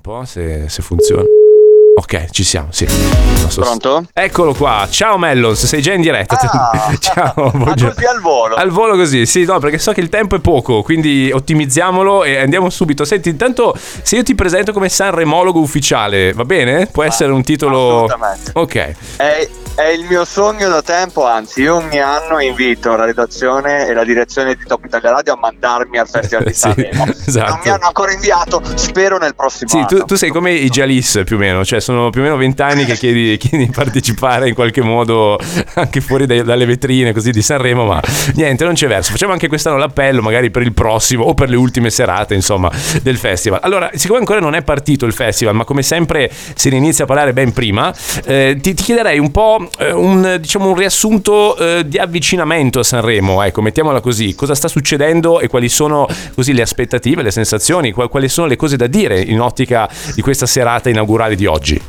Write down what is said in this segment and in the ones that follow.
un po' se, se funziona. Ok, ci siamo, sì. So Pronto? Eccolo qua. Ciao Mellons, sei già in diretta. Ah, Ciao, buongiorno. così al volo. Al volo così, sì, no, perché so che il tempo è poco, quindi ottimizziamolo e andiamo subito. Senti, intanto se io ti presento come Sanremologo ufficiale, va bene? Può essere un titolo... Assolutamente. Ok. È, è il mio sogno da tempo, anzi, io ogni anno invito la redazione e la direzione di Top Italia Radio a mandarmi al Festival di Sì, Sanremo. esatto. Non mi hanno ancora inviato, spero nel prossimo Sì, anno. tu, tu sei come i Jalis più o meno, cioè sono più o meno vent'anni che chiedi, chiedi di partecipare in qualche modo anche fuori dai- dalle vetrine così di Sanremo, ma niente, non c'è verso. Facciamo anche quest'anno l'appello, magari per il prossimo o per le ultime serate, insomma, del festival. Allora, siccome ancora non è partito il festival, ma come sempre se ne inizia a parlare ben prima, eh, ti, ti chiederei un po' eh, un, diciamo, un riassunto eh, di avvicinamento a Sanremo, ecco, mettiamola così. Cosa sta succedendo e quali sono così le aspettative, le sensazioni, qual- quali sono le cose da dire in ottica di questa serata inaugurale di oggi?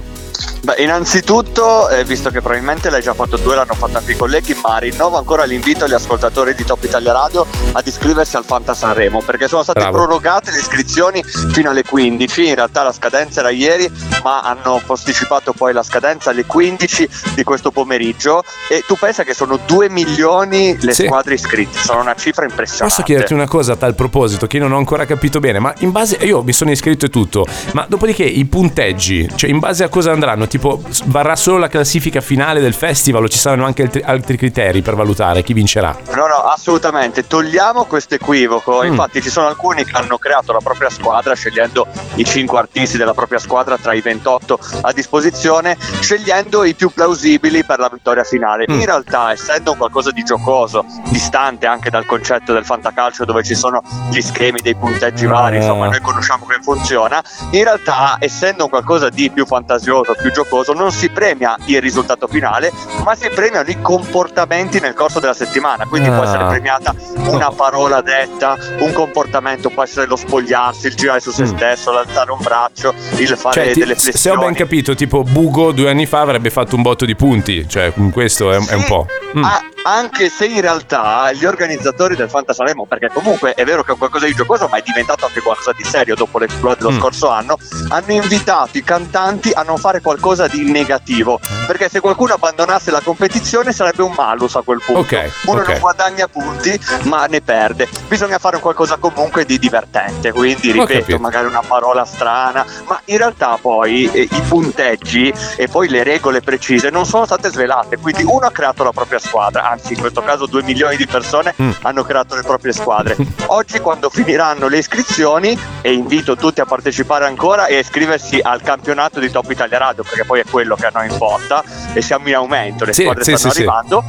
Beh, innanzitutto, eh, visto che probabilmente l'hai già fatto due, l'hanno fatto anche i colleghi, ma rinnovo ancora l'invito agli ascoltatori di Top Italia Radio ad iscriversi al Fanta Sanremo, perché sono state Bravo. prorogate le iscrizioni fino alle 15, in realtà la scadenza era ieri, ma hanno posticipato poi la scadenza alle 15 di questo pomeriggio e tu pensa che sono 2 milioni le Sì. squadre iscritte, sono una cifra impressionante. Posso chiederti una cosa a tal proposito che io non ho ancora capito bene, ma in base io mi sono iscritto e tutto, ma dopodiché i punteggi, cioè in base a cosa andranno? Tipo varrà solo la classifica finale del festival o ci saranno anche altri, altri criteri per valutare chi vincerà? No, no, assolutamente. Togliamo questo equivoco. Mm. Infatti, ci sono alcuni che hanno creato la propria squadra scegliendo i 5 artisti della propria squadra tra i 28 a disposizione, scegliendo i più plausibili per la vittoria finale. Mm. In realtà, essendo un qualcosa di giocoso, distante anche dal concetto del fantacalcio dove ci sono gli schemi dei punteggi vari, insomma, noi conosciamo come funziona. In realtà, essendo un qualcosa di più fantasioso, più giocoso, non si premia il risultato finale, ma si premiano i comportamenti nel corso della settimana. Quindi può Ah. essere premiata una parola detta, un comportamento, può essere lo spogliarsi, il girare su se Mm. stesso, l'alzare un braccio, il fare Cioè, delle se flessioni. ho ben capito, tipo Bugo due anni fa avrebbe fatto un botto di punti, cioè questo è, è un Sì, po'. Mm. a- anche se in realtà gli organizzatori del Fanta Sanremo, perché comunque è vero che è qualcosa di giocoso, ma è diventato anche qualcosa di serio dopo l'exploit dello Mm. scorso anno, hanno invitato i cantanti a non fare qualcosa di negativo. Perché se qualcuno abbandonasse la competizione sarebbe un malus a quel punto. Ok, Uno ok. non guadagna punti, ma ne perde. Bisogna fare un qualcosa comunque di divertente. Quindi, ripeto, magari una parola strana, ma in realtà poi eh, i punteggi e poi le regole precise non sono state svelate. Quindi uno ha creato la propria squadra, anzi in questo caso due milioni di persone Mm. hanno creato le proprie squadre. Oggi quando finiranno le iscrizioni, e invito tutti a partecipare ancora e a iscriversi al campionato di Top Italia Radio, perché poi è quello che a noi importa e siamo in aumento, le Sì, squadre sì, stanno sì, sì. arrivando.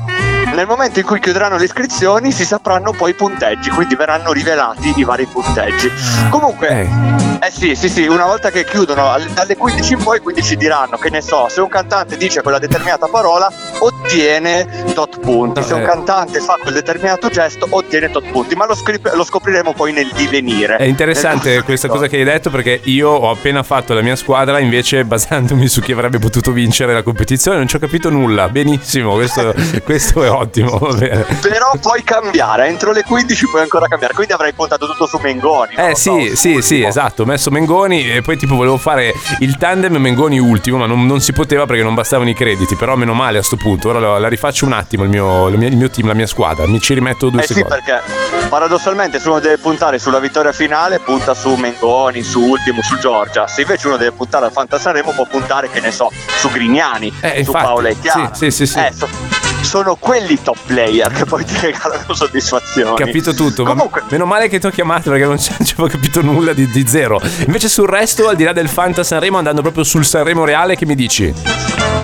Nel momento in cui chiuderanno le iscrizioni si sapranno poi i punteggi, quindi verranno rivelati i vari punteggi. Comunque, Eh. eh sì, sì, sì, una volta che chiudono alle- dalle 15 in poi, quindi ci diranno che ne so, se un cantante dice quella determinata parola, ottiene tot punti. Se un Eh. cantante fa quel determinato gesto, ottiene tot punti. Ma lo, scri- lo scopriremo poi nel divenire. È interessante Nel questa cosa che hai detto perché io ho appena fatto la mia squadra invece basandomi su chi avrebbe potuto vincere la competizione non ci ho capito nulla. Benissimo, questo, questo è ottimo. Però puoi cambiare, entro le 15 puoi ancora cambiare. Quindi avrai puntato tutto su Mengoni. Eh sì, so, sì, sì, esatto, ho messo Mengoni e poi tipo volevo fare il tandem Mengoni ultimo, ma non, non si poteva perché non bastavano i crediti, però meno male a sto punto, ora la, rifaccio un attimo il mio, il mio- il mio team, la mia squadra, mi ci rimetto due Eh sì, secondi. perché paradossalmente se uno deve puntare sulla vittoria finale, punta su Mengoni, su Ultimo, su Giorgia. Se invece uno deve puntare al Fantasaremo, può puntare, che ne so, su Grignani, Eh, su infatti, Paola e Chiara. sì, sì, sì, sì. Eh, so- sono quelli top player che poi ti regalano soddisfazioni. Capito tutto, Comunque, ma meno male che ti ho chiamato perché non ci non ci avevo capito nulla di, di zero. Invece sul resto, al di là del Fanta Sanremo, andando proprio sul Sanremo reale, che mi dici?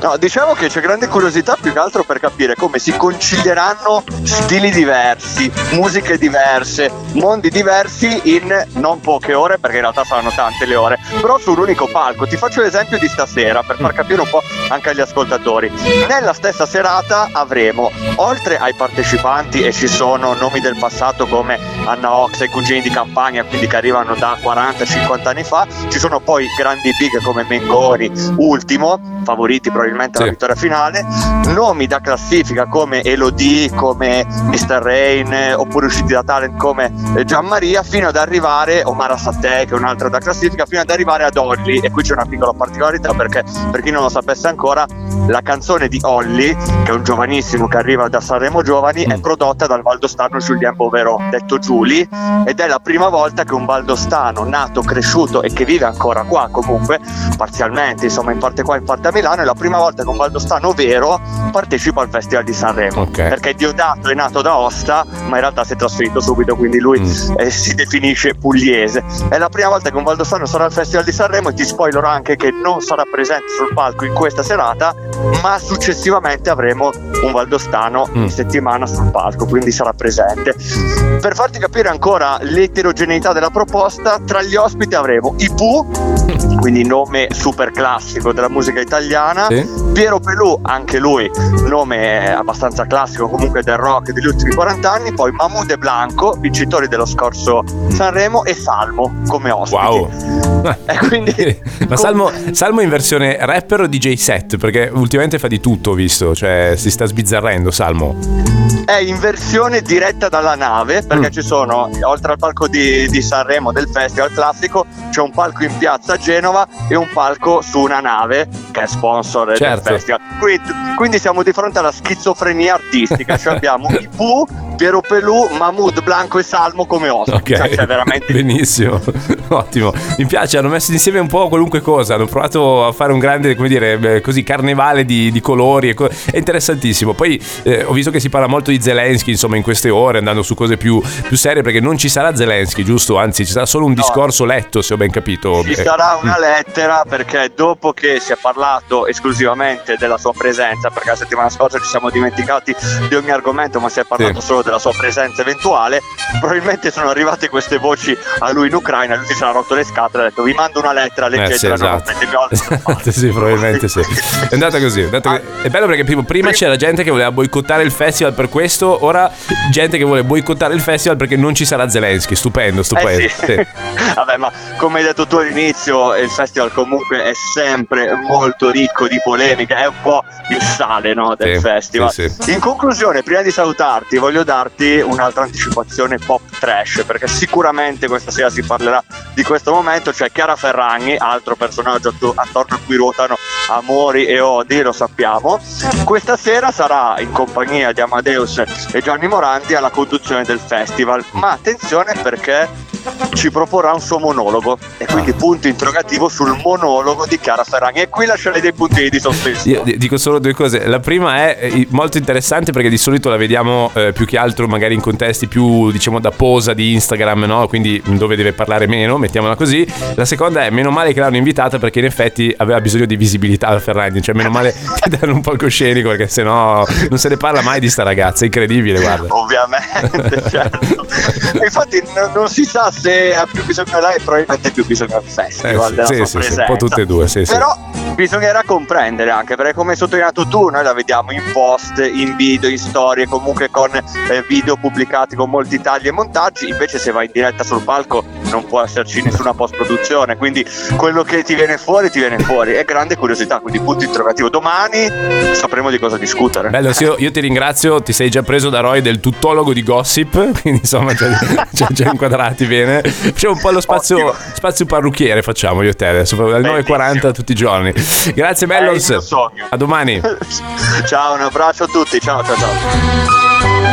No, diciamo che c'è grande curiosità più che altro per capire come si concilieranno stili diversi, musiche diverse, mondi diversi in non poche ore, perché in realtà saranno tante le ore, però su un unico palco. Ti faccio l'esempio di stasera per far capire un po' anche agli ascoltatori. Nella stessa serata avremo, oltre ai partecipanti, e ci sono nomi del passato come Anna Ox e Cugini di Campania, quindi che arrivano da 40-50 anni fa, ci sono poi grandi big come Mengoni, Ultimo, favoriti probabilmente probabilmente Sì. la vittoria finale, nomi da classifica come Elodie, come Mr. Rain, eh, oppure usciti da talent come eh, Gianmaria, fino ad arrivare, o Mara Sattè, che è un'altra da classifica, fino ad arrivare ad Olli. E qui c'è una piccola particolarità perché, per chi non lo sapesse ancora, la canzone di Olli, che è un giovanissimo che arriva da Sanremo Giovani, è Mm. prodotta dal valdostano Julien Bovero, detto Giuli, ed è la prima volta che un valdostano nato, cresciuto e che vive ancora qua comunque, parzialmente, insomma in parte qua, in parte a Milano, è la prima volta che un valdostano vero partecipa al Festival di Sanremo. Ok. Perché Diodato è nato da Osta, ma in realtà si è trasferito subito, quindi lui Mm. eh, si definisce pugliese. È la prima volta che un valdostano sarà al Festival di Sanremo e ti spoilerò anche che non sarà presente sul palco in questa serata, ma successivamente avremo un valdostano Mm. in settimana sul palco, quindi sarà presente. Per farti capire ancora l'eterogeneità della proposta, tra gli ospiti avremo i Pooh, quindi nome super classico della musica italiana, Sì. Piero Pelù, anche lui nome abbastanza classico comunque del rock degli ultimi 40 anni, poi Mahmoud e Blanco, vincitori dello scorso Sanremo, e Salmo come ospiti. Wow. E quindi Ma Salmo, Salmo in versione rapper o DJ set? Perché ultimamente fa di tutto, ho visto. Cioè, si sta sbizzarrendo Salmo. è in versione diretta dalla nave perché Mm. ci sono oltre al palco di, di Sanremo del festival classico c'è un palco in piazza a Genova e un palco su una nave che è sponsor Certo. quindi, quindi siamo di fronte alla schizofrenia artistica cioè abbiamo i Pooh, Piero Pelù, Mahmoud, Blanco e Salmo come ospiti Ok, cioè, c'è veramente benissimo, ottimo. Mi piace, hanno messo insieme un po' qualunque cosa. Hanno provato a fare un grande, come dire, così carnevale di, di colori. e co- È interessantissimo. Poi eh, ho visto che si parla molto di Zelensky, insomma, in queste ore, andando su cose più, più serie, perché non ci sarà Zelensky, giusto? Anzi, ci sarà solo un No. discorso letto, se ho ben capito. Ci Eh, sarà una lettera perché dopo che si è parlato esclusivamente della sua presenza, perché la settimana scorsa ci siamo dimenticati di ogni argomento, ma si è parlato Sì. solo della sua presenza eventuale, probabilmente sono arrivate queste voci a lui in Ucraina, lui si sarà rotto le scatole ha detto vi mando una lettera, Eh, sì, leggetela, esatto. Esatto, palle." sì, probabilmente sì. È andata così. È, andata Ah. È bello perché prima, prima c'era gente che voleva boicottare il festival per questo, ora gente che vuole boicottare il festival perché non ci sarà Zelensky. Stupendo, stupendo. Eh sì. Vabbè, ma come hai detto tu all'inizio, il festival comunque è sempre molto ricco di polemiche, è un po' il sale no, del Sì, festival. sì, sì. In conclusione, prima di salutarti, voglio darti un'altra anticipazione pop trash, perché sicuramente questa sera si parlerà di questo momento. C'è Chiara Ferragni, altro personaggio atto- attorno a cui ruotano amori e odi, lo sappiamo. Questa sera sarà in compagnia di Amadeus e Gianni Morandi alla conduzione del festival. Ma attenzione perché ci proporrà un suo monologo e quindi Ah. punto interrogativo sul monologo di Chiara Ferragni e qui lascerei dei puntini di sospensione. Io di- dico solo due cose. La prima è eh, molto interessante perché di solito la vediamo eh, più che altro magari in contesti più diciamo da posa di Instagram, no? Quindi dove deve parlare meno, mettiamola così. La seconda è meno male che l'hanno invitata perché in effetti aveva bisogno di visibilità la Ferragni, cioè meno male che danno un palcoscenico perché sennò non se ne parla mai di sta ragazza, è incredibile, guarda. Ovviamente, certo. Infatti non, non si sa se ha più bisogno lei, probabilmente ha più bisogno del festival. Eh, sì, sua sì, sì, un po' tutte e due, sì, sì. Però bisognerà comprendere anche perché come hai sottolineato tu noi la vediamo in post, in video, in storie, comunque con eh, video pubblicati con molti tagli e montaggi, invece se vai in diretta sul palco non può esserci nessuna post produzione, quindi quello che ti viene fuori ti viene fuori, è grande curiosità, quindi punto interrogativo. Domani sapremo di cosa discutere. Bello, sì, io, io ti ringrazio, ti sei già preso da Roy del tuttologo di gossip, quindi insomma già, già, già inquadrati bene. Facciamo un po' lo spazio, spazio parrucchiere, facciamo io e te adesso, alle 9.40 tutti i giorni. Grazie mio sogno. a domani. ciao, un abbraccio a tutti, ciao ciao ciao.